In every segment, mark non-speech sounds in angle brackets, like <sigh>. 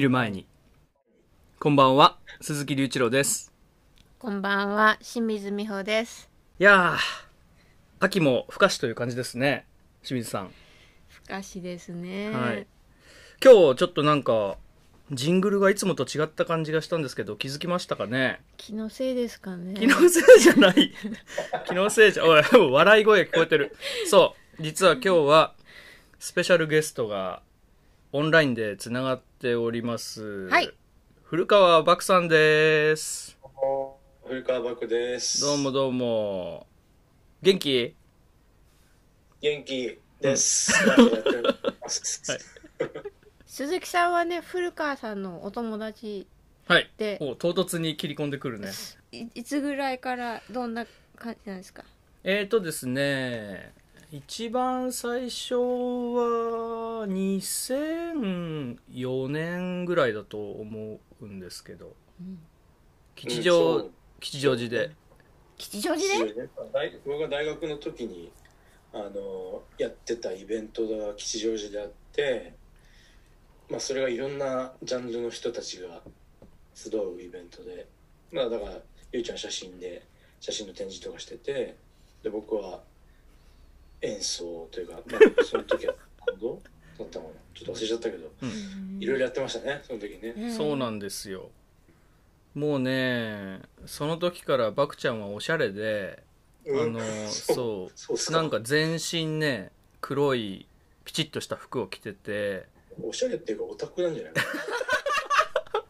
見る前に。こんばんは、鈴木隆一郎です。こんばんは、清水美穂です。いやー、秋も深しという感じですね、清水さん。ふかしですね。はい。今日ちょっとなんか、ジングルがいつもと違った感じがしたんですけど、気づきましたかね？気のせいですかね。気のせいじゃない。<laughs> 気のせいじゃ、おい、笑い声聞こえてる。そう、実は今日は、スペシャルゲストが、オンラインでつながっております。はい。古川漠さんです。古川漠です。どうもどうも。元気？元気です。<laughs> 鈴木さんはね、古川さんのお友達はい。で、お唐突に切り込んでくるね。いいつぐらいからどんな感じなんですか？えーとですね、一番最初は2004年ぐらいだと思うんですけど、吉うん祥そう、吉祥寺で。吉祥寺で？大僕が大学の時にあのやってたイベントが吉祥寺であって、まあ、それがいろんなジャンルの人たちが集うイベントで、まあ、だからゆいちゃん写真で写真の展示とかしててで僕は演奏というか、<laughs> まあ、その時はバンドだったのかな。ちょっと忘れちゃったけどいろいろやってましたねその時ね。そうなんですよ。もうね、その時からバクちゃんはおしゃれで、あうん。の、そう、なんか全身ね、黒いピチッとした服を着てて、おしゃれっていうかオタクなんじゃないか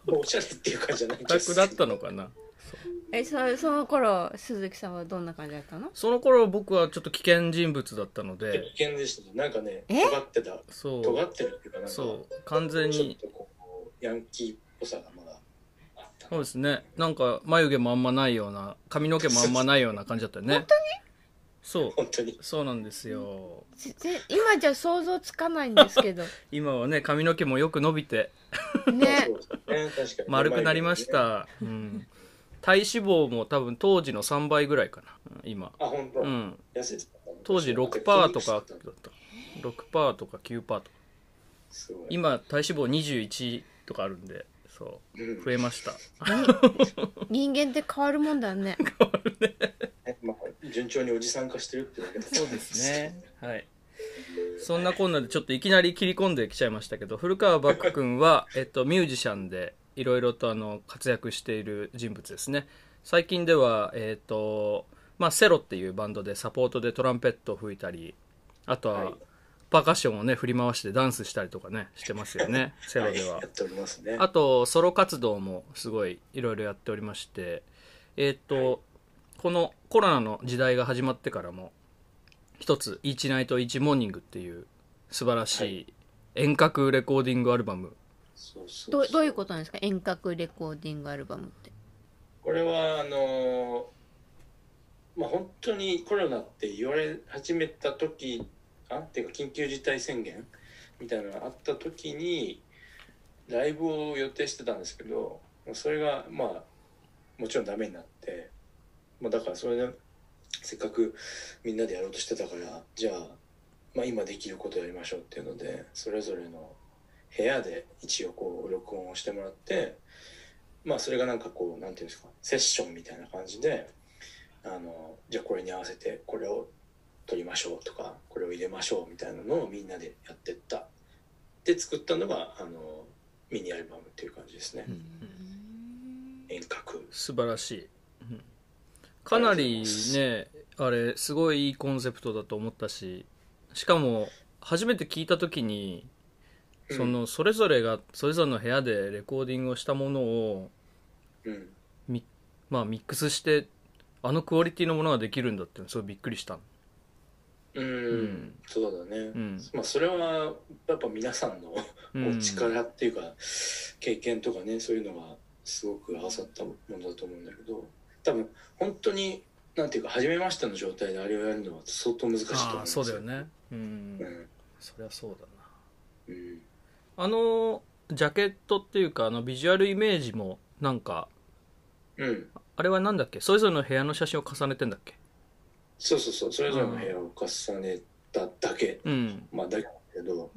な <laughs> おしゃれっていうかじゃないオタクだったのかな？え、そその頃、鈴木さんはどんな感じだったの？その頃僕はちょっぽ危険人物だったの危で、険でしたね。なんかねえ？尖ってた。そ尖う、ってるっていうかなんかそう、完全に、ちょっとこうヤンキーっぽさがまだあった。そうですね、なんか眉毛もあんまないような、髪の毛もあんまないような感じだったよね。本当に？そう、本当に。そうなんですよ。ぜぜ今じゃ想像つかないんですけど。<laughs> 今はね、髪の毛もよく伸びて、ね。そ。ね。確かに。丸くなりました。うん。体脂肪も多分当時の3倍ぐらいかな、うん今。あ本当、うん。安いです当時6%とかだった。6%とか9%とか。すごい今、体脂肪21とかあるんで、そうう、ん増えました。人間って変わるもんだね。<laughs> えまあ、順調におじさん化してるってだけだとそうですね。はい。そんなこんなでちょっといきなり切り込んできちゃいましたけど、古川バック君は、えっと、ミュージシャンで、いろいろとあの、活躍している人物ですね。最近では、えっと、まあ、セロっていうバンドでサポートでトランペットを吹いたり、あとは、はいパーカッションをね、振り回してダンスしたりとかね、してますよね、<laughs> セロではや。っておりますねあと、ソロ活動もすごいいろいろやっておりまして、えーっと、このコロナの時代が始まってからも、一つ、イーチナイトイーチモーニングっていう素晴らしい遠隔レコーディングアルバム。そうそうどうどういうことなんですか？遠隔レコーディングアルバムって。これはあのまあ本当にコロナって言われ始めた時あっていうか緊急事態宣言みたいなのがあった時にライブを予定してたんですけどそれがまあもちろんダメになって、まあ、だからそれでせっかくみんなでやろうとしてたからじゃあ、まあ、今できることやりましょうっていうのでそれぞれの部屋で一応こう録音をしてもらってまあそれがなんかこうなんていうんですかセッションみたいな感じであのじゃあこれに合わせてこれを取りましょうとかこれを入れましょうみたいなのをみんなでやってった。で作ったのがあのミニアルバムっていう感じですね、遠隔。素晴らしい。うん。かなりね、あれ、すごいいいコンセプトだと思ったし、しかも、初めて聞いた時に、その、それぞれが、それぞれの部屋でレコーディングをしたものを、うん。まあ、ミックスして、あのクオリティのものができるんだって、すごいびっくりした。うん、ん。そうだね、ん。まあそれはやっぱ皆さんの <laughs> うん。お力っていうか、経験とかねそういうのがすごく合わさったものだと思うんだけど多分本当になんていうか初めましての状態であれをやるのは相当難しいと思うんですよ。そうだよね。うん。う。ん。そりゃそうだな。うんあの、ジャケットっていうか、あの、ビジュアルイメージも、なんか、うん。あれはなんだっけ？それぞれの部屋の写真を重ねてんだっけ？そうそうそう。それぞれの部屋を重ねただけ、うん。まあだけだけど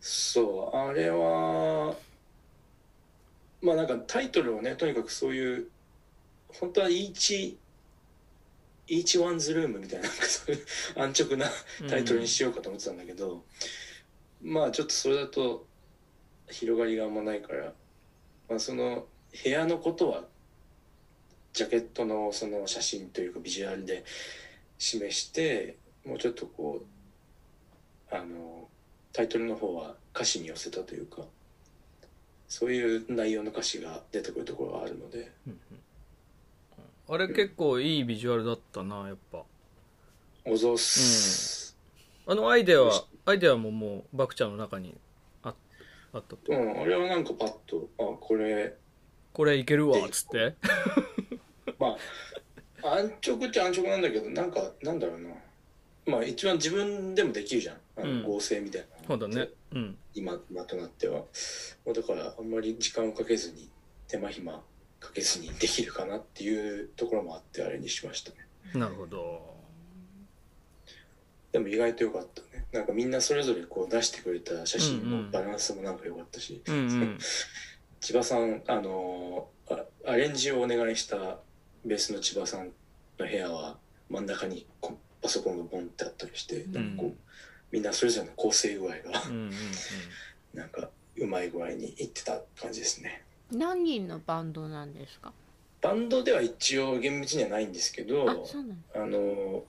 そう。あれはまあなんかタイトルをねとにかくそういう本当はイーチイーチワンズルームみたいなそういう安直なタイトルにしようかと思ってたんだけど、まあちょっとそれだと広がりがあんまないから、まあ、その部屋のことはジャケットのその写真というかビジュアルで示してもうちょっとこうあのタイトルの方は歌詞に寄せたというかそういう内容の歌詞が出てくるところがあるので。あれ結構いいビジュアルだったなやっぱ。おぞっす、あのアイデアはアイデアももうバクちゃんの中にああっうんあれはなんかパッとあこれ。これいけるわっつって。<laughs> まあ安直っちゃ安直なんだけどなんかなんだろうな。まあ一番自分でもできるじゃん。あうん。の合成みたいな、そうだね。う。ん。今今となっては。だからあんまり時間をかけずに手間暇かけずにできるかなっていうところもあってあれにしましたね。なるほどでも意外と良かったね。なんかみんなそれぞれこう出してくれた写真のバランスもなんか良かったし、うんうん <laughs> 千葉さんあのあアレンジをお願いしたベースの千葉さんの部屋は真ん中にこパソコンがボンってあったりしてなんかこう、うん。みんなそれぞれの構成具合がうんうんうん。<laughs> なんかうまい具合にいってた感じですね。何人のバンドなんですか？バンドでは一応厳密にはないんですけどあそうなのあの、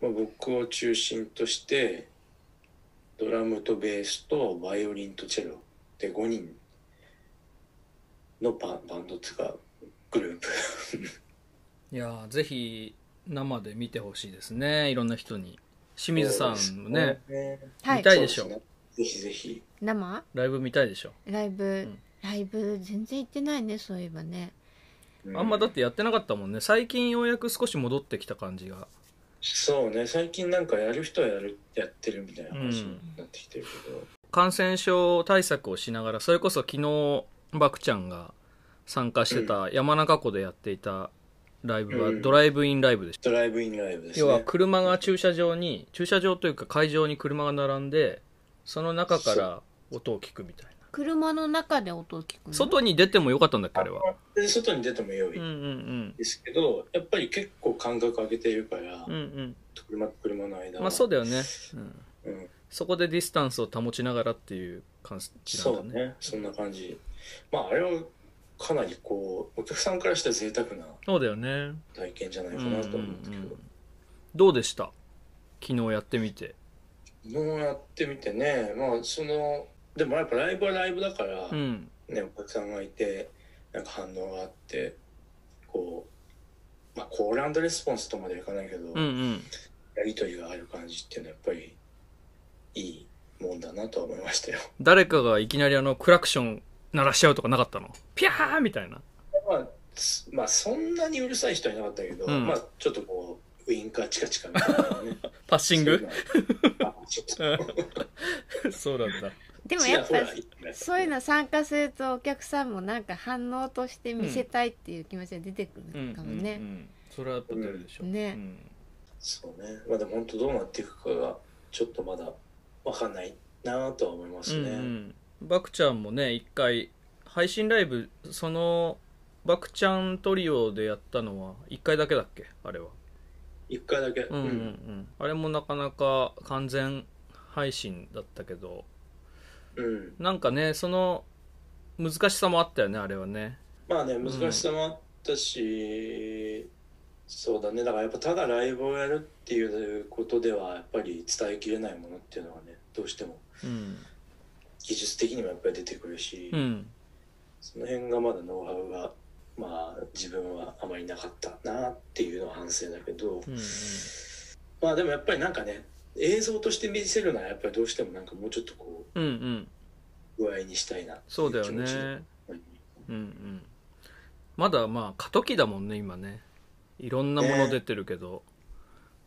まあ、僕を中心としてドラムとベースとバイオリンとチェロ。で5人のババンドっていうかグループ。<laughs> いやーぜひ生で見てほしいですね。いろんな人に。清水さんもねはい見たいでしょ？そうすね。ぜひぜひ。生？ライブ見たいでしょ？ライブ、ん。ライブ全然行ってないねそういえばね。あんまだってやってなかったもんね。最近ようやく少し戻ってきた感じがそうね。最近なんかやる人はやるやってるみたいな話になってきてるけど、感染症対策をしながらそれこそ昨日バクちゃんが参加してた山中湖でやっていたライブはうん。ドライブインライブでした、ドライブインライブですね。要は車が駐車場に駐車場というか会場に車が並んでその中から音を聞くみたいな車の中で音を聞くの？外に出てもよかったんだっけあれは？で外に出ても良い。うんうんですけど、やっぱり結構間隔空けているから、うんうん。うん車と車の間は。まあそうだよね、うん、うん、そこでディスタンスを保ちながらっていう感じそうなんだね。ね。そんな感じ。まああれはかなりこうお客さんからしたら贅沢なそうだよね。体験じゃないかなと思うんだけど、うんうんうん。どうでした？昨日やってみて。昨日やってみてね。まあそのでもやっぱライブはライブだから、うん。ねお客さんがいてなんか反応があってこうまあコールレスポンスとまではいかないけど、うんうん。やり取りがある感じっていうのはやっぱりいいもんだなとは思いましたよ。誰かがいきなりあのクラクション鳴らしちゃうとかなかったの？ピャーみたいな。まあ、すまあそんなにうるさい人はいなかったけど、うん。まあちょっとこうウインカーチカチカみたいなねパッシングそうなんだでもやっぱそういうの参加するとお客さんもなんか反応として見せたいっていう気持ちが出てくるかもね、うんうんうん。それはやっぱ出るでしょ、ねう。んそうね。まあでも本当どうなっていくかがちょっとまだわかんないなとは思いますね、うんうん。バクちゃんもね一回配信ライブそのバクちゃんトリオでやったのは一回だけだっけ？あれは。一回だけ、うんうんうん。あれもなかなか完全配信だったけどうん。なんかねその難しさもあったよねあれはね。まあね難しさもあったし、そうだね。だからやっぱただライブをやるっていうことではやっぱり伝えきれないものっていうのはねどうしてもうん。技術的にもやっぱり出てくるし、うん。その辺がまだノウハウがまあ自分はあまりなかったなっていうのは反省だけど、うんうん。まあでもやっぱりなんかね映像として見せるのはやっぱりどうしてもなんかもうちょっとこうんうん。う具合にしたいなっていそうだよ気持ちでねうんうん。まだまあ過渡期だもんね今ね。いろんなもの出てるけど、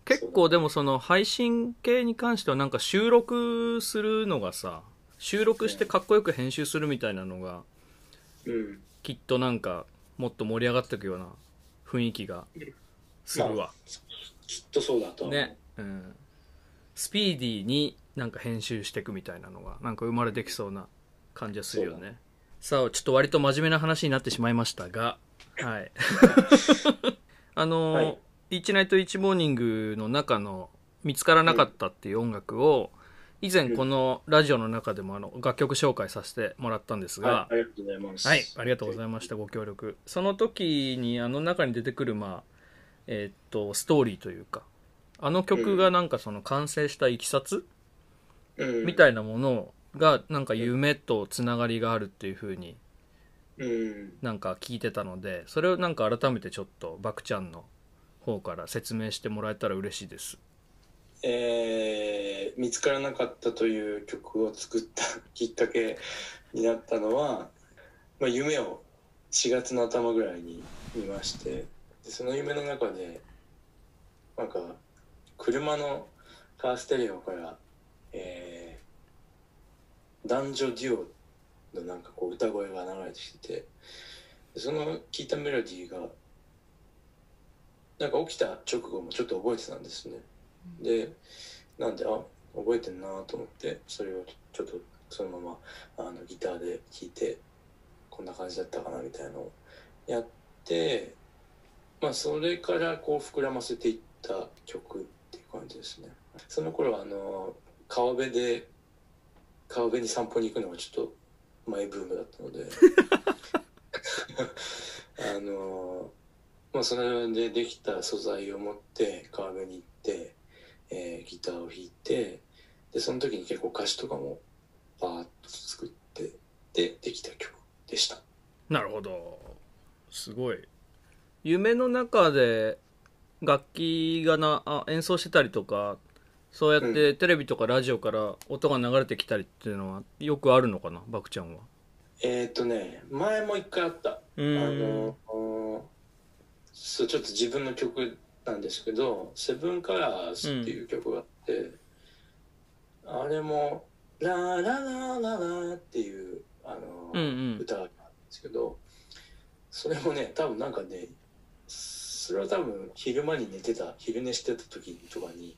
結構でもその配信系に関してはなんか収録するのがさ収録してかっこよく編集するみたいなのがうん。きっとなんかもっと盛り上がっていくような雰囲気がするわ、きっとそうだとは思う。ね、うん、スピーディーになんか編集していくみたいなのがなんか生まれてきそうな感じはするよねさあちょっと割と真面目な話になってしまいましたがはいあの、はい <laughs> イーチナイトイーチモーニングの中の見つからなかったっていう音楽を、以前このラジオの中でもあの楽曲紹介させてもらったんですが、はい、ありがとうございます。はい、ありがとうございました、ご協力。その時に、あの中に出てくる、まあ、えーっと、ストーリーというか、あの曲がなんかその完成したいきさつうん、みたいなものが、なんか夢とつながりがあるっていう風にうん。なんか聞いてたので、それをなんか改めてちょっと、バクちゃんの方から説明してもらえたら嬉しいです。えー見つからなかったという曲を作ったきっかけになったのは、まあ、夢を4月の頭ぐらいに見ましてでその夢の中でなんか車のカーステレオから、えー男女デュオのなんかこう歌声が流れてきててでその聞いたメロディーがなんか起きた直後もちょっと覚えてたんですね。でなんであ覚えてんなと思ってそれをちょっとそのままあのギターで弾いてこんな感じだったかなみたいなのをやってまあそれからこう膨らませていった曲感じですねその頃はあの川辺で川辺に散歩に行くのがちょっとマイブームだったのであのまあそれでできた素材を持って川辺に行ってえーギターを弾いてでその時に結構歌詞とかもバーッと作ってでできた曲でしたなるほど。すごい。夢の中で楽器がなあ演奏してたりとか、そうやってテレビとかラジオから音が流れてきたりっていうのはよくあるのかな、バクちゃんは？えっ、とね前も一回あったうあーん。のそうちょっと自分の曲なんですけど「セブンカラーズ」っていう曲があって、あれも「ラーララララ」っていうあの、うんうん歌があるんですけどそれもね多分なんかねそれは多分昼間に寝てた昼寝してた時とかに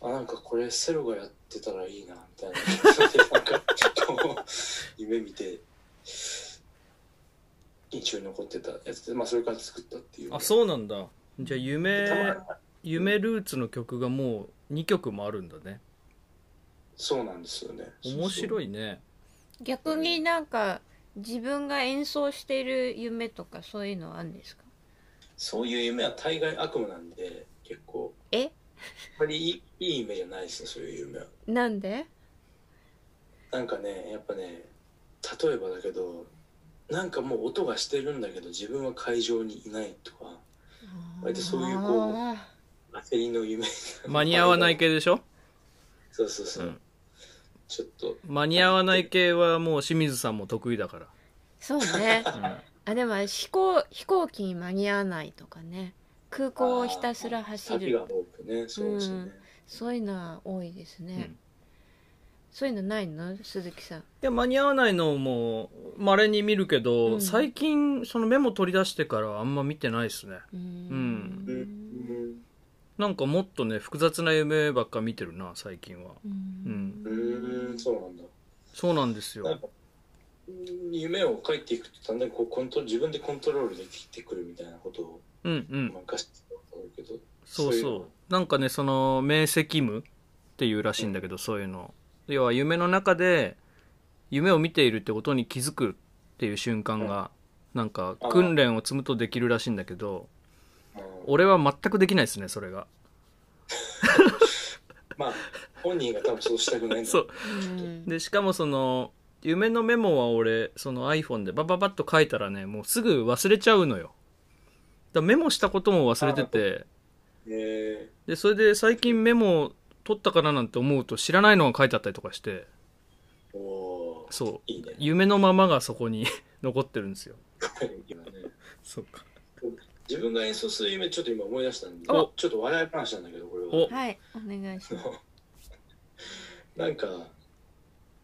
あなんかこれセロがやってたらいいなみたいな <laughs> なんか夢見て印象に残ってたやつでまあそれから作ったっていうあ、そうなんだ。じゃあ夢、に夢ルーツの曲がもう2曲もあるんだね。そうなんですよね面白いいね。逆になんか自分が演奏している夢とかそういうのはあるんですか？そういう夢は大概悪夢なんで結構。え？あんまりいいいい夢じゃないですねそういう夢は。なんで？なんかねやっぱね例えばだけどなんかもう音がしてるんだけど自分は会場にいないとか割とそういうこうあ焦りの夢間に合わない系でしょ？そうそうそう、うん。ちょっと。間に合わない系はもう清水さんも得意だかーそうね。ら。あでも飛行飛行機に間に合わないとかね。空港をひたすら走る。旅が多くね。そうですよね、そういうのは多いですね、うん。そういうのないの？鈴木さん。いや間に合わないのも稀に見るけど、うん。最近そのメモ取り出してからあんま見てないですね。うん。うん。なんかもっとね複雑な夢ばっか見てるな最近は。ううん。うーんそうなんだ。そうなんですよ。なんかうん夢を書いていくとだんだんこうコント自分でコントロールできてくるみたいなことをうんうん。任せてたことあるけど、そうそう。いうの？そうなんかねその明晰夢っていうらしいんだけど、そういうの。要は夢の中で夢を見ているってことに気づくっていう瞬間がなんかあー。訓練を積むとできるらしいんだけどうん。俺は全くできないですねそれが。<laughs> まあ本人が多分そうしたくないんだそう。うん。でしかもその夢のメモは俺その iPhone でバババッと書いたらねもうすぐ忘れちゃうのよ。だメモしたことも忘れてて。えでそれで最近メモ取ったかななんて思うと知らないのが書いてあったりとかして。そう。いいね。夢のままがそこに <laughs> 残ってるんですよ。今ね。そうか。自分が演奏する夢ちょっと今思い出したんでお。ちょっと笑い話なんだけどこれは。お。はいお願いします。<laughs> なんか、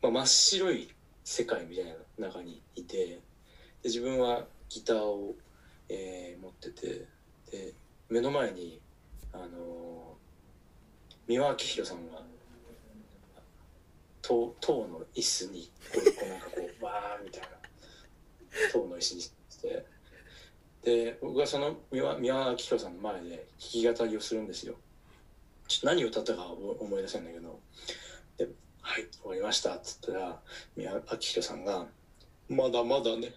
まあ、真っ白い世界みたいな中にいてで自分はギターを、えー持っててで目の前に、あのー三輪明宏さんが塔塔の椅子にこうこうなんかこうわーみたいな <laughs> 塔の椅子にしてで僕はその三輪三輪明宏さんの前で弾き語りをするんですよ。ちょっと何を歌ったかは思い出せないんだけどで「はい終わりました」っつったら三輪明宏さんが「まだまだね」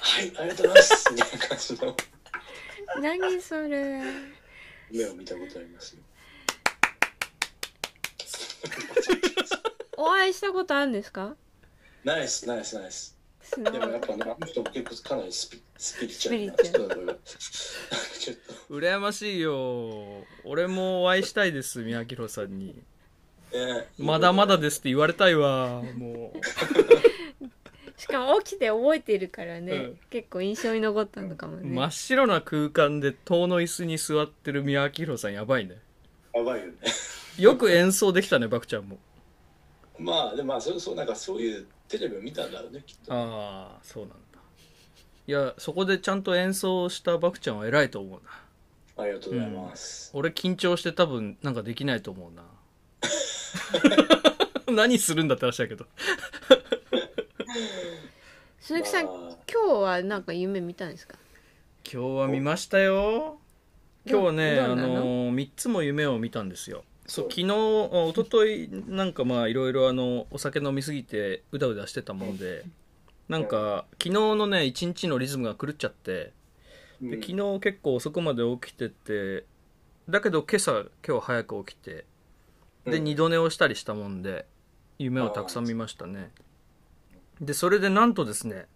はいありがとうございます。みたいな感じの。何それ。目を見たことありますよ。お会いしたことあるんですか？ナイスナイスナイスす。ごい。でもやっぱねあの人も結構かなりスピスピリチュアルな人だからちょっと。羨ましいよ。俺もお会いしたいです宮城さんに。ね。まだまだですって言われたいわも <laughs> しかも起きて覚えてるからね、うん。結構印象に残ったのかもうね、真っ白な空間で塔の椅子に座ってる宮城さんやばいね。やばいよね。よく演奏できたねバクちゃんも。まあでもまあそうそうなんかそういうテレビを見たんだろうねきっと。ああそうなんだいやそこでちゃんと演奏したバクちゃんは偉いと思うな。ありがとうございます、俺緊張して多分なんかできないと思うな。<laughs> 何するんだって話だけど。鈴木さん、まあ。今日はなんか夢見たんですか？今日は見ましたよ。今日はねあのの3つも夢を見たんですよ。そう昨日あ一昨日なんかまあいろいろあのお酒飲みすぎてうだうだしてたもんでなんか昨日のね一日のリズムが狂っちゃってでうん。昨日結構遅くまで起きててだけど今朝今日早く起きてでうん。二度寝をしたりしたもんで夢をたくさん見ましたね。でそれでなんとですね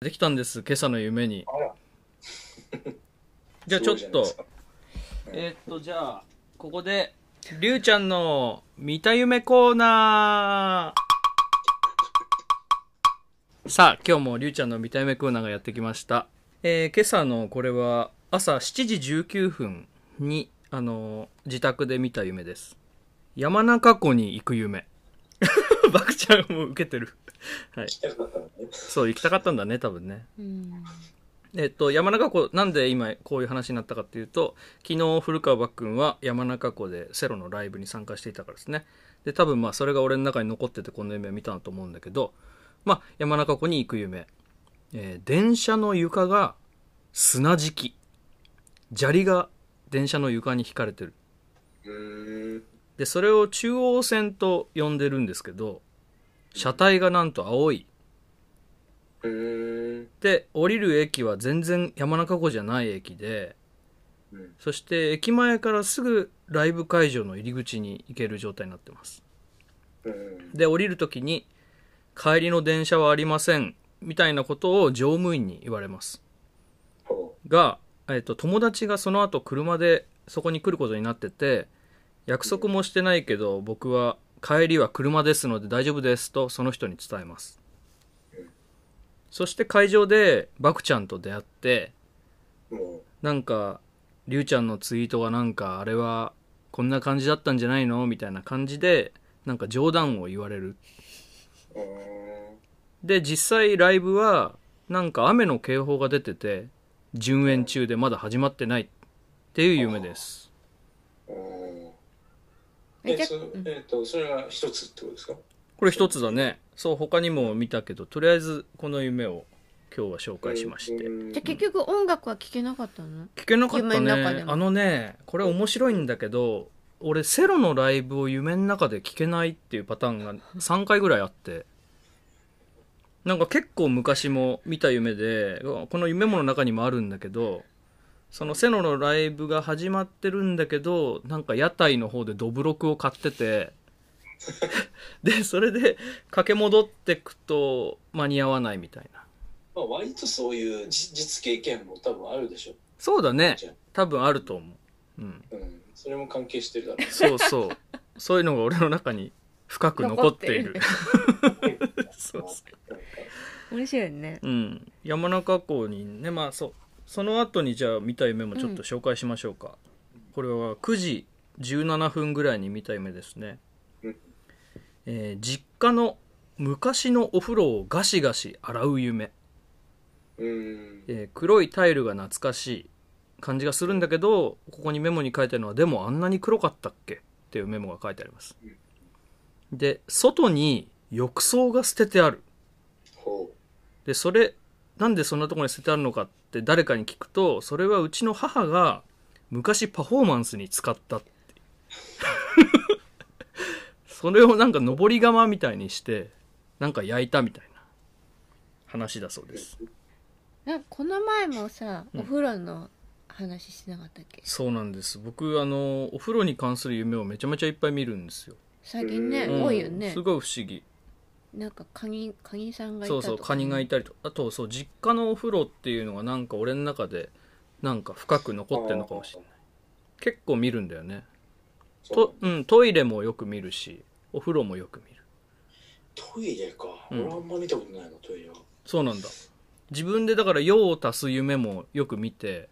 できたんです今朝の夢に。じゃあちょっとえーっとじゃあここでりゅうちゃんの見た夢コーナーさあ今日もりゅうちゃんの見た夢コーナーがやってきました、えー今朝のこれは朝7時19分にあの自宅で見た夢です。山中湖に行く夢。<laughs> バクちゃんも受けてる。はい。そう行きたかったんだね多分ね。うん。えっと、山中湖なんで今こういう話になったかっていうと昨日古川バックンは山中湖でセロのライブに参加していたからですね。で多分まあそれが俺の中に残っててこの夢を見たんだと思うんだけどまあ山中湖に行く夢、えー電車の床が砂敷。き砂利が電車の床に引かれてる。でそれを中央線と呼んでるんですけど車体がなんと青い。で降りる駅は全然山中湖じゃない駅でうん。そして駅前からすぐライブ会場の入り口に行ける状態になってます。うん。で降りる時に帰りの電車はありませんみたいなことを乗務員に言われます。ほが、えっと友達がその後車でそこに来ることになってて約束もしてないけど僕は帰りは車ですので大丈夫ですとその人に伝えます。そして会場でバクちゃんと出会ってなんか、りゅうちゃんのツイートがなんか、あれはこんな感じだったんじゃないの？みたいな感じで、なんか冗談を言われる。で、実際ライブは、なんか雨の警報が出てて、順延中でまだ始まってない。っていう夢です。えじゃえそえっとそれが一つってことですか？これ一つだね。そう、他にも見たけど、とりあえずこの夢を今日は紹介しまして。うん。じゃあ結局音楽は聴けなかったの？聞けなかったね。あのねこれ面白いんだけど俺セロのライブを夢の中で聞けないっていうパターンが3回ぐらいあって。なんか結構昔も見た夢でこの夢もの中にもあるんだけどそのセロのライブが始まってるんだけどなんか屋台の方でドブロクを買ってて <laughs> でそれで駆け戻ってくと間に合わないみたいな。まあ割とそういうじ実経験も多分あるでしょ。そうだね。多分あると思う。うん。うんそれも関係してるだろうそうそう。そういうのが俺の中に深く残っている。<laughs> そうそ面白いねう。うん。山中湖にね、まあそう。その後にじゃあ見た夢もちょっと紹介しましょうか。これは9時17分ぐらいに見た夢ですね。うんえー実家の昔のお風呂をガシガシ洗う夢。うんえー黒いタイルが懐かしい。感じがするんだけどここにメモに書いてあるのはでもあんなに黒かったっけ？っていうメモが書いてあります。で外に浴槽が捨ててある。ほでそれなんでそんなところに捨ててあるのかって誰かに聞くとそれはうちの母が昔パフォーマンスに使ったって。<laughs> それをなんか上り窯みたいにしてなんか焼いたみたいな話だそうです。なんかこの前もさうん。お風呂の話しなかったっけ、そうなんです。僕あのお風呂に関する夢をめちゃめちゃいっぱい見るんですよ、最近ね、うん。多いよね。すごい不思議。なんかカニカニさんがいたそとか、うそうカニがいたりとあとそう実家のお風呂っていうのがなんか俺の中でなんか深く残ってるのかもしれない。結構見るんだよね。うと、うん、トイレもよく見るしお風呂もよく見る。トイレか、うん。俺あんま見たことないのトイレは。そうなんだ。自分でだから用を足す夢もよく見て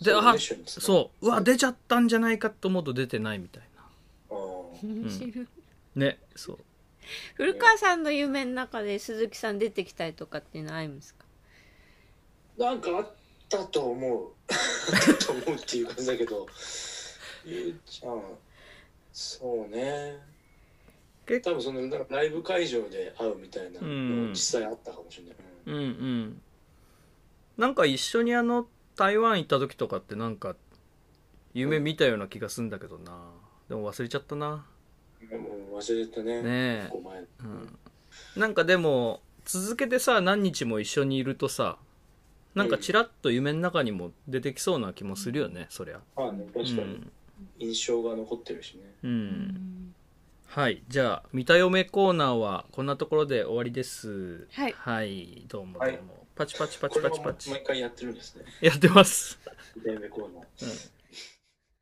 であうそう。うわ出ちゃったんじゃないかと思うと出てないみたいな。あー。面白い。ねそう。古川さんの夢の中で鈴木さん出てきたりとかっていうのはあるんですか？なんかあったと思う。<laughs> あったと思うっていう感じだけど。ゆうちゃんそうね。結多分そのなんかライブ会場で会うみたいなの実際あったかもしれない、うんうん。なんか一緒にあの台湾行った時とかってなんか夢見たような気がするんだけどな。でも忘れちゃったな。うんもう忘れてね。ねえ。お前。うん。なんかでも続けてさ何日も一緒にいるとさなんかちらっと夢の中にも出てきそうな気もするよねそりゃ。まあねう確かに。ん、印象が残ってるしね、う、うん。はい。じゃあ見た嫁コーナーはこんなところで終わりです。はい。はい。どうもどうも、はいパチパチパチパチパチ。毎回やってるんですね。やってます。デンメコーナー。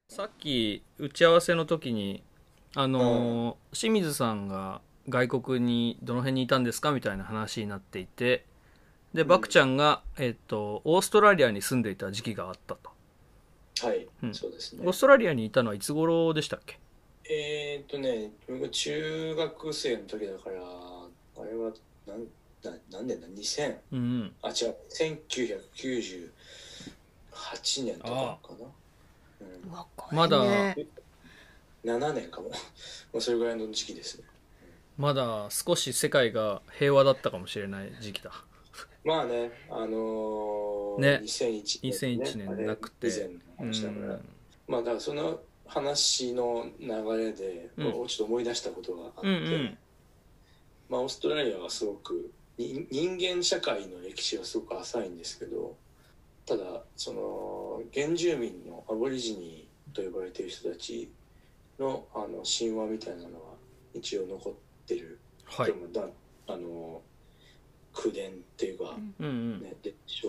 さっき打ち合わせの時にあのー清水さんが外国にどの辺にいたんですかみたいな話になっていてでうん。バクちゃんが、えっとオーストラリアに住んでいた時期があったと。はい、うん。そうですね。オーストラリアにいたのはいつ頃でしたっけ？えー、っとね僕が中学生の時だからあれはなんな何年だ？2000うんうん。あ違う。1998年とかかな、うん、若いね。まだ。7年かも。<laughs> もうそれぐらいの時期ですね。まだ少し世界が平和だったかもしれない時期だ。まあねあのー、ね。2001年、2001年なくて。以前の話だから、うん。まあだからその話の流れで、うん。ちょっと思い出したことがあって、うんうん。まあ、オーストラリアはすごくに人間社会の歴史はすごく浅いんですけどただその原住民のアボリジニと呼ばれている人たちのあの神話みたいなのは一応残ってる、はい。でもだあの口伝っていうか、うん。うんね、伝承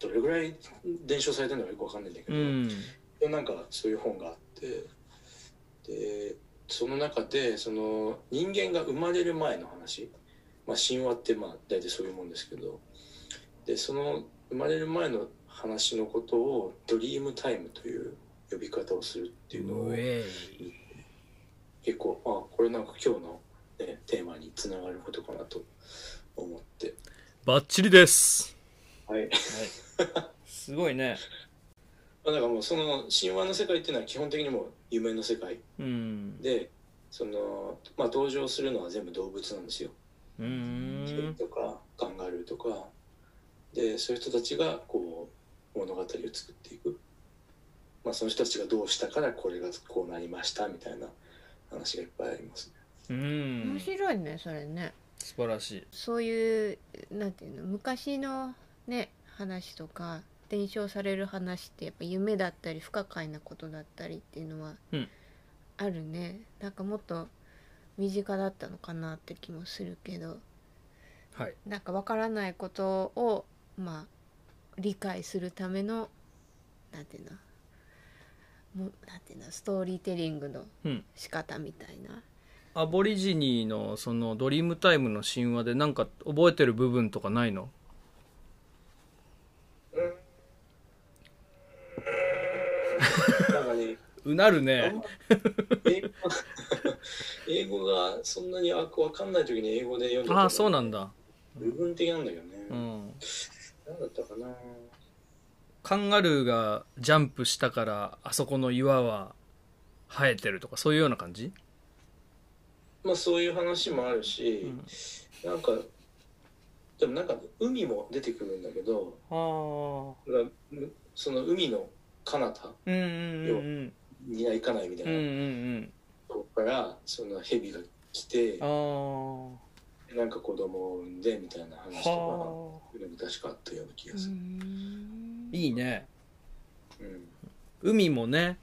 どれぐらい伝承されてるのかよくわかんないんだけど、うん。なんかそういう本があってでその中でその人間が生まれる前の話、まあ、神話ってまあ大体そういうもんですけど。でその生まれる前の話のことをドリームタイムという呼び方をするっていうのを結構あこれなんか今日の、ね、テーマにつながることかなと思って。バッチリです。はい。すごいね。<laughs> まあだからもうその神話の世界っていうのは基本的にもう夢の世界。うん。でその、まあ、登場するのは全部動物なんですよ。うん。とかカンガルーとかでそういう人たちがこう物語を作っていく、まあ、その人たちがどうしたからこれがこうなりましたみたいな話がいっぱいありますね。うん面白いねそれね。素晴らしい。そういうなんていうの昔のね話とか伝承される話ってやっぱ夢だったり不可解なことだったりっていうのはうん。あるね、なんかもっと身近だったのかなって気もするけど。はい。なんかわからないことをまあ理解するためのなんていうの？もうなんていうの？ストーリーテリングのうん。仕方みたいな、アボリジニーのそのドリームタイムの神話でなんか覚えてる部分とかないのなんかねうなるね。ま英語 <laughs> 英語がそんなにあ分かんない時に英語で読んでああそうなんだ。部分的なんだけどね、うん。何だったかな。カンガルーがジャンプしたからあそこの岩は生えてるとかそういうような感じ？まあそういう話もあるし、なんかでもなんか海も出てくるんだけどその海の彼方うんうんうんには行かないみたいうんうんうなんうん。とこからその蛇が来てああなんか子供を産んでみたいな話とはかでも確かあったような気うがする、いいね。うん。海もね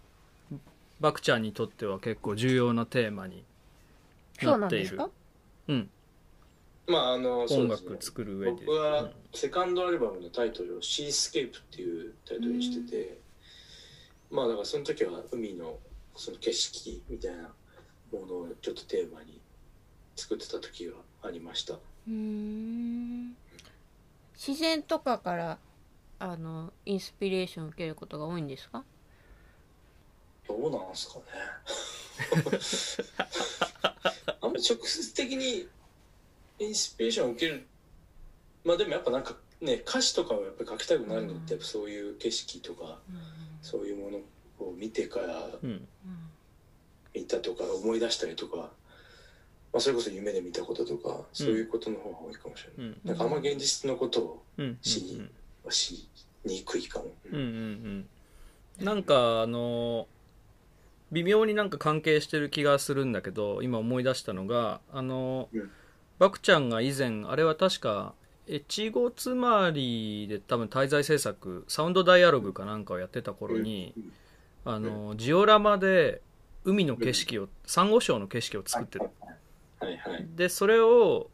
バクちゃんにとっては結構重要なテーマにそうなっているなんですかうん。まああのそう音ですね楽作る上で。僕はセカンドアルバムのタイトルを「シースケープ」っていうタイトルにしてて、まあだからその時は海のその景色みたいなものをちょっとテーマに作ってた時がありました。うん自然とかからあのインスピレーションを受けることが多いんですか？どうなんすかね。<laughs> あんまり直接的にインスピレーションを受けるまあでもやっぱなんかね歌詞とかをやっぱり書きたくなるのってやっぱそういう景色とかそういうものを見てからうん。見たとか思い出したりとか、まあ、それこそ夢で見たこととかそういうことの方が多いかもしれない、うん。なんかあんま現実のことをうん。しにはしにくいかも、うんうんうん。なんかあの微妙になんか関係してる気がするんだけど今思い出したのがあの、うん。バクちゃんが以前あれは確か越後つまりで多分滞在制作サウンドダイアログかなんかをやってた頃に、うん。あのジオラマで海の景色を、サンゴ礁の景色を作ってる、はいはいでそれを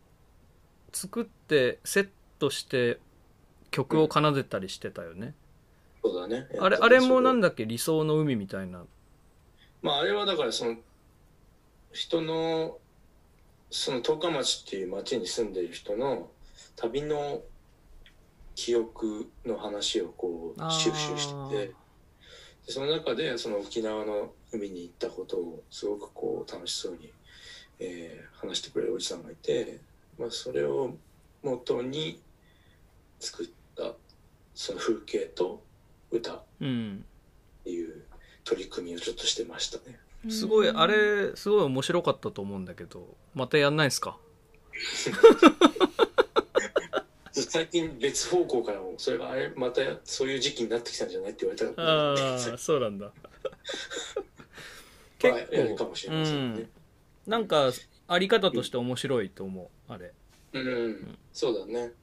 作ってセットして曲を奏でたりしてたよね、そうだね。あれあれもなんだだっけ？理想の海みたいな。まああれはだからその人のその十日町っていう町に住んでいる人の旅の記憶の話をこう収集しててでその中でその沖縄の海に行ったことをすごくこう楽しそうに、えー話してくれるおじさんがいて、まあ、それを元に作ったその風景と歌っうん。ていう取り組みをちょっとしてましたね。すごいあれすごい面白かったと思うんだけどまたやんないですか？<laughs> 最近別方向からもそれがあれまたそういう時期になってきたんじゃないって言われたから、ああそうなんだ。<laughs> ま結あやる構かもしれませんね。なんかあり方として面白いと思うあれ。うん、そうだね。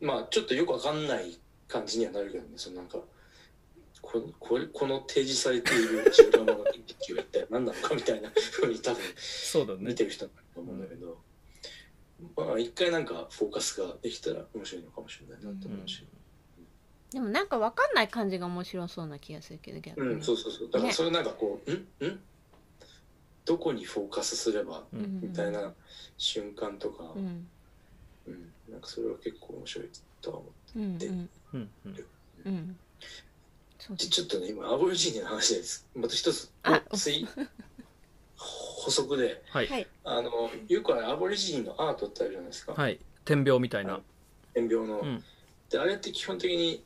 まあちょっとよくわかんない感じにはなるけどね、そのなんか、ここれこの提示されているジオラマの一 <laughs> 気は一体何なのかみたいなふうに多分そうだね。見てる人だと思うんだけど、まあ一回なんかフォーカスができたら面白いのかもしれないなって思うし。でもなんかわかんない感じが面白そうな気がするけど逆に、うん、そうそうそう。だからそれなんかこう、ん？ん？どこにフォーカスすればうんみたいな瞬間とか、うん。うん、なんかそれは結構面白いとは思う。うん。でうん。うん。うん。そうちちょっとね、今、アボリジニの話です。また一つ。あ、追補足で、はい。はい。あの、よくあれ、アボリジニのアートってあるじゃないですか。はい。点描みたいな。点描の。うん。で、あれって基本的に、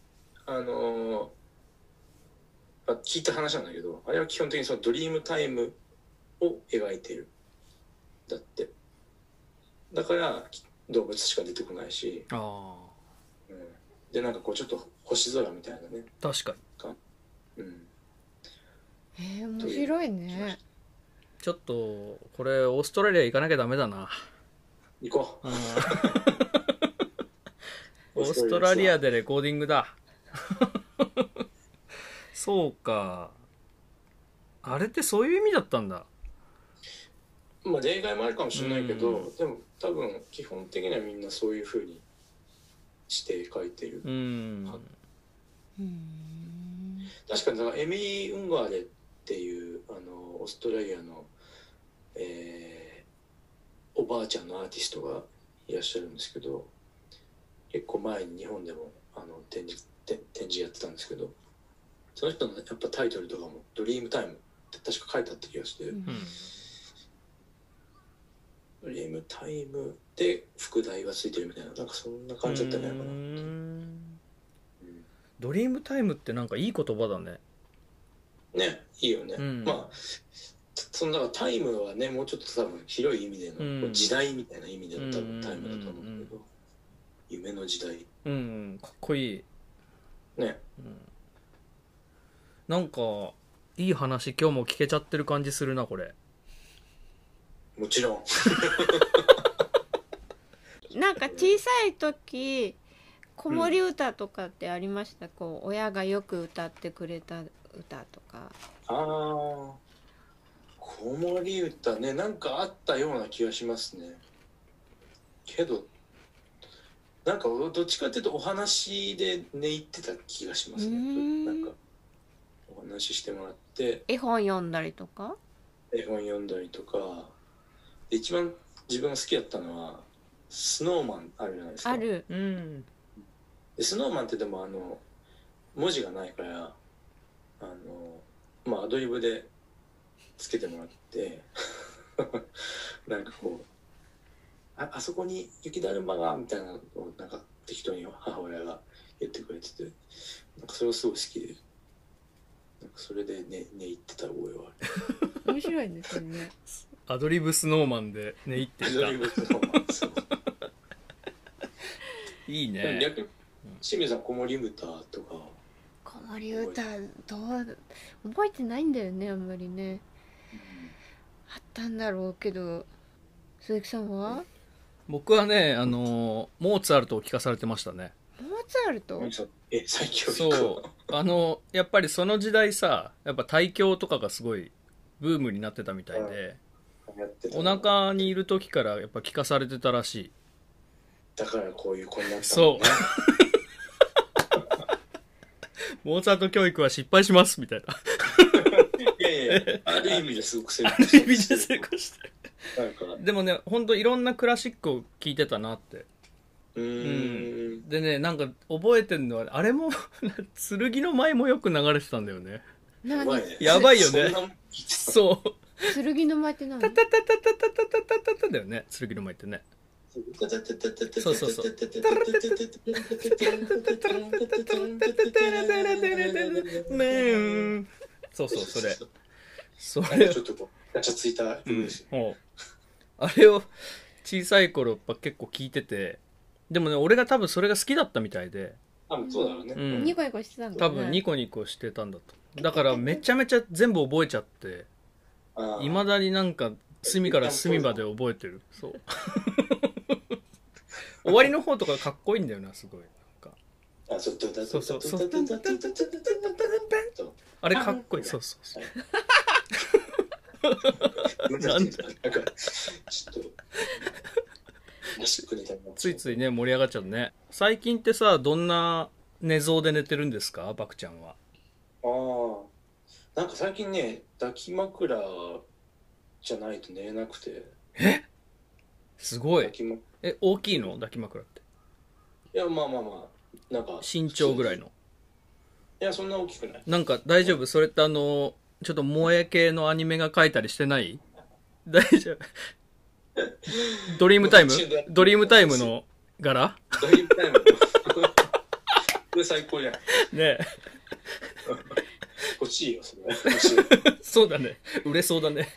あのあ聞いた話なんだけど、あれは基本的にそのドリームタイムを描いてる。だって。だから、動物しか出てこないし、あうん、で、なんかこう、ちょっと星空みたいなね。あ確かに。うん。えー、面白いねちょっとこれオーストラリア行かなきゃダメだな。行こう。オーストラリア。でレコーディングだ。<laughs> そうか。あれってそういう意味だったんだ。まあ例外もあるかもしれないけど、うでも多分基本的にはみんなそういうふうにして書いてる、うん。うん。確かにだからエミリー・ウンガーレっていうあのオーストラリアの、えーおばあちゃんのアーティストがいらっしゃるんですけど結構前に日本でもあの展示展展示やってたんですけどその人のやっぱタイトルとかも「ドリームタイム」って確か書いてあった気がして、うん。うん。ドリームタイムで副題がついてるみたいななんかそんな感じだったんじゃないかなうーん。ドリームタイムってなんかいい言葉だね。ねいいよね、うん。まあそのだからタイムはねもうちょっと多分広い意味での、うん。こう時代みたいな意味での多うん分タイムだと思うけど、うんうん夢の時代。うんかっこいい。ね。なんかいい話今日も聞けちゃってる感じするなこれ。もちろん。<laughs> なんか小さい時子守歌とかってありました、こう親がよく歌ってくれた歌とか。ああ子守歌ねなんかあったような気がしますね。けどなんかどっちかっていうとお話で寝入ってた気がしますね。ん。なんかお話ししてもらって。絵本読んだりとか？絵本読んだりとか。で一番自分が好きだったのはスノーマンあるじゃないですか。ある。うん。でスノーマンってでもあの文字がないからあのまあアドリブでつけてもらって。<laughs> なんかこうああそこに雪だるまがみたいなのをなんか適当に母親が言ってくれててなんかそれがすごい好きで。なんかそれで寝寝入ってた覚えはある。面白いですよね。<laughs> アドリブスノーマンで寝入ってアいドリブスノーマンそう。たいいね。逆に清水さん子守歌とか。子守歌どう覚えてないんだよねあんまりねあったんだろうけど鈴木さんは？僕はねあのモーツァルトを聞かされてましたね。モーツァルト？え最強そう。あのやっぱりその時代さやっぱ大教とかがすごいブームになってたみたいでやってた。お腹にいる時からやっぱ聞かされてたらしい。だからこういう子になったそう。<laughs> モーツァルト教育は失敗しますみたいなある意味ですごく成功ある意味で成功してる。でもねほんといろんなクラシックを聴いてたなって。うーん。でねなんか覚えてるのはあれも <laughs> 剣の舞もよく流れてたんだよね。何？やばいよね。そう。剣の舞って何？タタタタタタタタタタタだよね剣の舞ってねそうそうそうそうそうそれそれちょっとこうガチャついた曲ですよ。もうあれを小さい頃やっぱ結構聞いててでもね俺が多分それが好きだったみたいで。多分そうだろうね。うん。ニコニコしてたんだ多分ニコニコしてたんだと。だからめちゃめちゃ全部覚えちゃっていまだになんか隅から隅まで覚えてる。そう。<laughs> 終わりの方とかかっこいいんだよなすごい。なんか。あそうそう。そうそうそうあれかっこいい。そうそうそうなんかちょっとついついね盛り上がっちゃうね。最近ってさどんな寝相で寝てるんですか？バクちゃんは。ああなんか最近ね抱き枕じゃないと寝れなくて。すごい。え大きいの？抱き枕って。やまあまあまあ。なんか身長ぐらいの。いやそんな大きくない。なんか大丈夫？それってあのちょっと萌え系のアニメが書いたりしてない？<laughs> 大丈夫？ドリームタイム？ドリームタイムの柄？ドリームタイム。これ最高じゃん。ね欲しいよそれ。<laughs> そうだね。売れそうだね。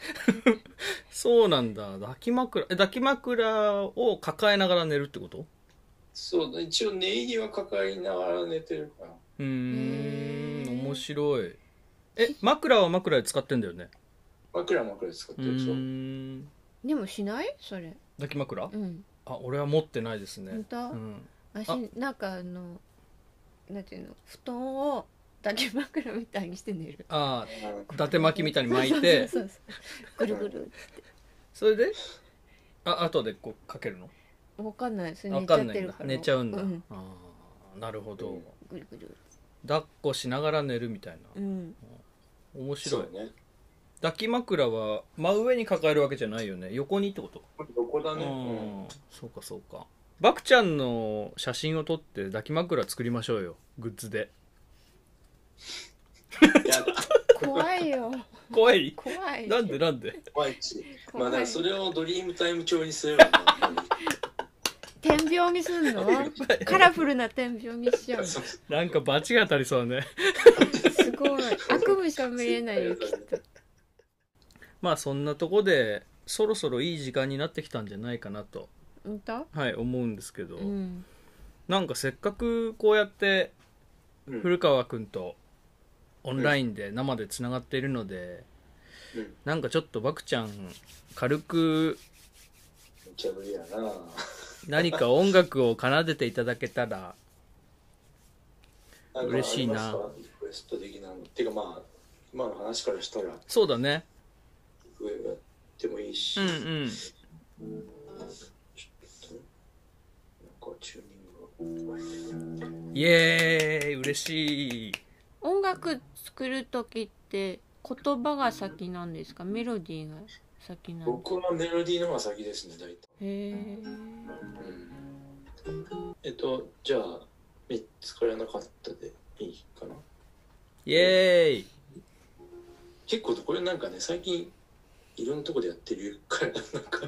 そうなんだ。抱き枕え抱き枕を抱えながら寝るってこと？そう一応寝入りは抱えながら寝てるからうーん面白いえ枕は枕で使ってんだよね？枕は枕で使ってうるでしょ。ーん。でもしない？それ。抱き枕？うん。あ俺は持ってないですね。本当？うん。私あ。なんかあのなんていうの？布団を抱き枕みたいにして寝る。あああ伊達巻きみたいに巻いて。<laughs> そうそうそう。ぐるぐるそれで？あ後でこうかけるの？わかんない。それわ寝ちゃかんないんだ。ってるから。寝ちゃうんだ、うん、ああなるほど、うんぐるぐる。抱っこしながら寝るみたいな。うん面白い。そうね。抱き枕は真上に抱えるわけじゃないよね。横にってこと？どこだね、うん。そうかそうか。バクちゃんの写真を撮って抱き枕作りましょうよ。グッズで。怖いよ。怖い？怖い。なんで？なんで？怖いし。まあだからそれをドリームタイム調にすればね天秤にすんの？カラフルな天秤にしちゃうなんか罰が当たりそうだね。す <laughs> ごい。悪夢しか見えないよきっと。まあそんなとこでそろそろいい時間になってきたんじゃないかなと。本当？はい思うんですけど、うん。なんかせっかくこうやってうん。古川君とオンラインで生でつながっているので、うん。なんかちょっとバクちゃん軽くめっちゃ無理やな。何か音楽を奏でていただけたら嬉しいなありますか？リクエスト的なの。っていうかまあ今の話からしたらそうだね。上やってもいいし、うんうん。ちょっとなんかチューニングが。イエーイ嬉しい。音楽作る時って言葉が先なんですか？メロディーが先なんです僕はメロディーの方が先ですね大体、へえうん、えっとじゃあ3つからなかったでいいかな？イエーイ。結構これなんかね最近いろんなとこでやってるからなんか。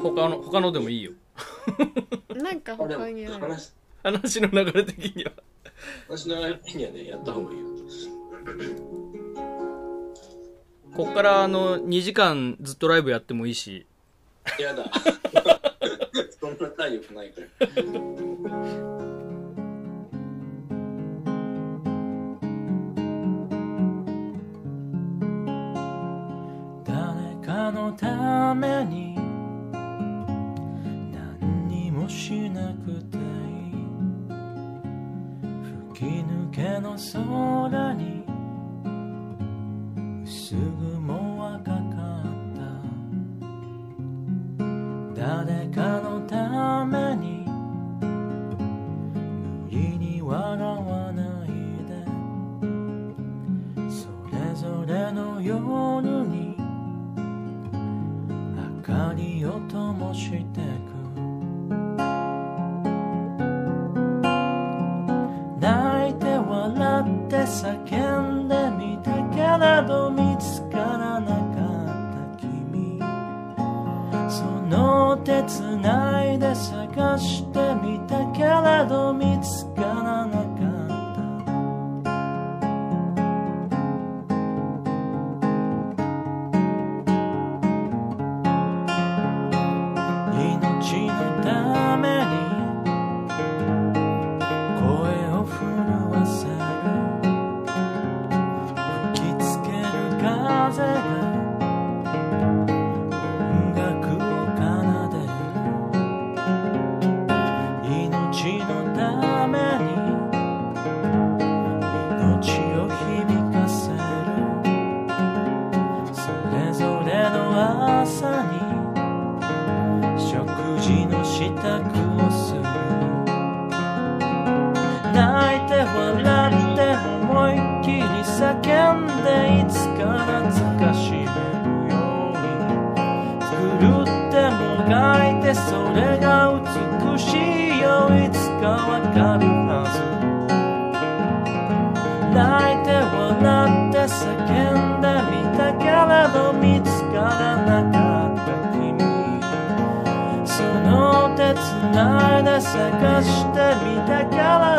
他の他のでもいいよ。なんか他にある？話話の流れ的には。話の流れ的にはねやった方がいいよ。こっからあの2時間ずっとライブやってもいいし。やだ。<laughs> そんな体力ないからのために何にもしなくていい。吹き抜けの空に薄雲ないで探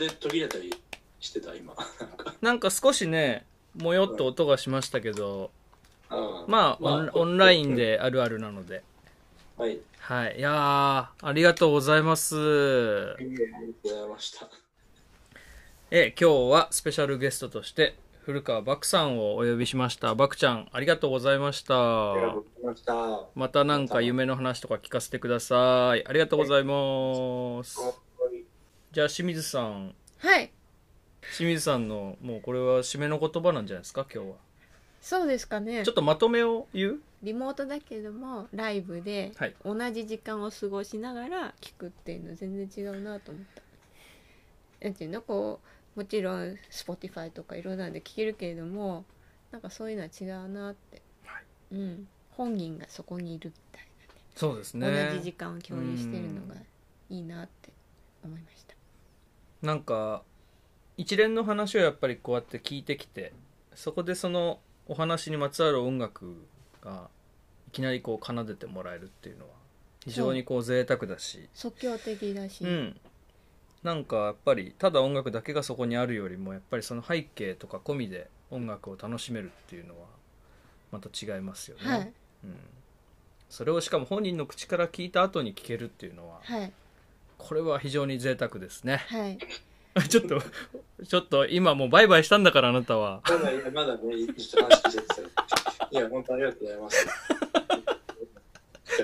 で途切れたりしてた今なんかなんか少しねもよっと音がしましたけどあまあオンオンラインでであるあるなのではい。はい。いやー、ありがとうございます。ありがとうございました。えー今日はスペシャルゲストとして、古川漠さんをお呼びしました。漠ちゃん、ありがとうございました。ありがとうございました。またなんか夢の話とか聞かせてください。ありがとうございます。じゃあ清水さん、はい。清水さんのもうこれは締めの言葉なんじゃないですか、今日は。そうですかね。ちょっとまとめを言う？リモートだけどもライブではい。同じ時間を過ごしながら聞くっていうの全然違うなと思った。なんていうの？こうもちろん Spotify とかいろんなんで聞けるけれどもなんかそういうのは違うなって、はい。うん、本人がそこにいるみたいそうですな、ね。同じ時間を共有してるのがいいなって思いました。なんか一連の話をやっぱりこうやって聞いてきてそこでそのお話にまつわる音楽がいきなりこう奏でてもらえるっていうのは非常にこう贅沢だし。即興的だし、うん。なんかやっぱりただ音楽だけがそこにあるよりもやっぱりその背景とか込みで音楽を楽しめるっていうのはまた違いますよね、はい。うん、それをしかも本人の口から聞いた後に聞けるっていうのははいこれは非常に贅沢ですねはい <laughs> ちょっと、ちょっと今もうバイバイしたんだからあなたは。まだ、いやまだね、ちょっと話聞いてて。いや、本当ありがとうございます。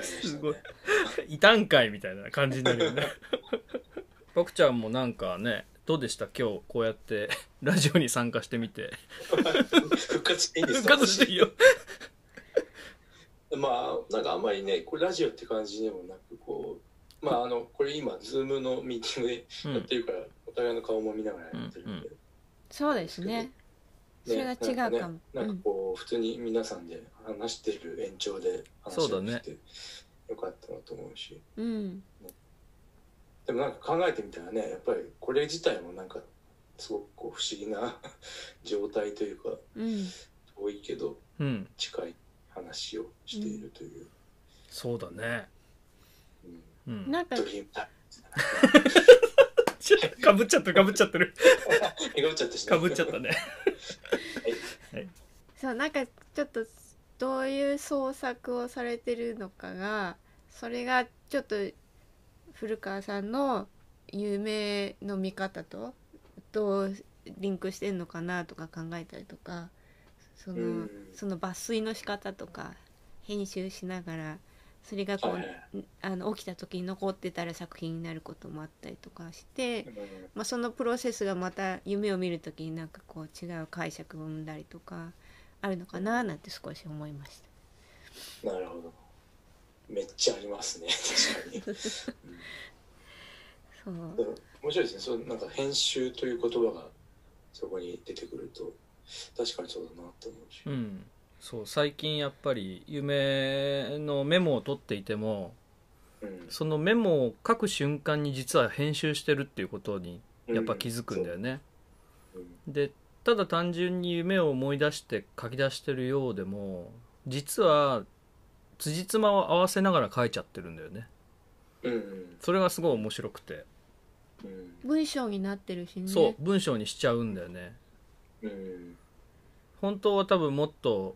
<laughs> すごい。異端会みたいな感じになるよね。<laughs> バクちゃんもなんかね、どうでした？今日こうやってラジオに参加してみて。復活していいんです復か活していいよ。まあ、なんかあんまりね、これラジオって感じでもなく、こう、まあ、あの、これ今、ズームのミーティングでうん。やってるから、お互いの顔も見ながらやってるんで。そうですね。それが違うかも、なんかねなんかこう、普通に皆さんで話してる延長で話して、よかったなと思うし。うん、うんでもなんか考えてみたらね、やっぱりこれ自体もなんか、すごくこう不思議な <laughs> 状態というか、うん。遠いけどうん。近い話をしているという、そうだね。うんうん。なんか <laughs> かぶっちゃってるかぶっちゃってる。ム。<laughs> かぶっちゃったしねかぶっちゃったね。そうなんかちょっとどういう創作をされてるのかがそれがちょっと古川さんの夢の見方とどうリンクしてんのかなとか考えたりとかその,、うんその抜粋の仕方とか編集しながらそれがこう、はいはいあの起きた時に残ってたら作品になることもあったりとかして、うんまあ、そのプロセスがまた夢を見る時になんかこう違う解釈を生んだりとかあるのかななんて少し思いました。なるほど。めっちゃありますね、確かに。<laughs> そううん面白いですね。そうなんか編集という言葉がそこに出てくると、確かにそうだなと思うし。うん。そう、最近やっぱり夢のメモを取っていても、うん。そのメモを書く瞬間に実は編集してるっていうことにやっぱ気づくんだよね。そう。うん。でただ単純に夢を思い出して書き出してるようでも実は辻褄を合わせながら書いちゃってるんだよね。うんうん。それがすごい面白くて、うん。文章になってるしね。そう文章にしちゃうんだよね。うん。本当は多分もっと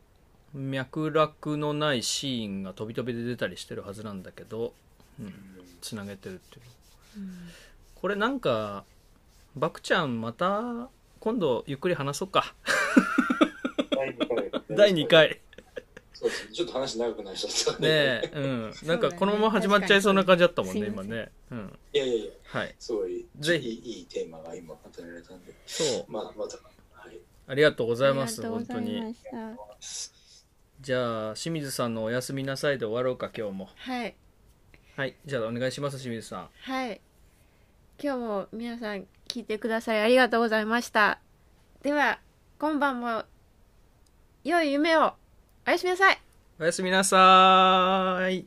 脈絡のないシーンが飛び飛びで出たりしてるはずなんだけど、うん、つなげてるっていううんこれなんかバクちゃんまた今度ゆっくり話そうか第2回。第2。回そうですね。ちょっと話長くなりそうですねえ、うん。なんかこのまま始まっちゃいそうな感じだったもんね、今ね。うん。いやいやいや、はい。すごい、ぜひいいテーマが今与えられたんで、そう。まあ、また、はい。ありがとうございます、ありがとう本当ございまに。したじゃあ清水さんの「おやすみなさい」で終わろうか今日も。はい。はいじゃあお願いします清水さん。はい。今日も皆さん聞いてくださりありがとうございました。では今晩も良い夢をおやすみなさい。おやすみなさい。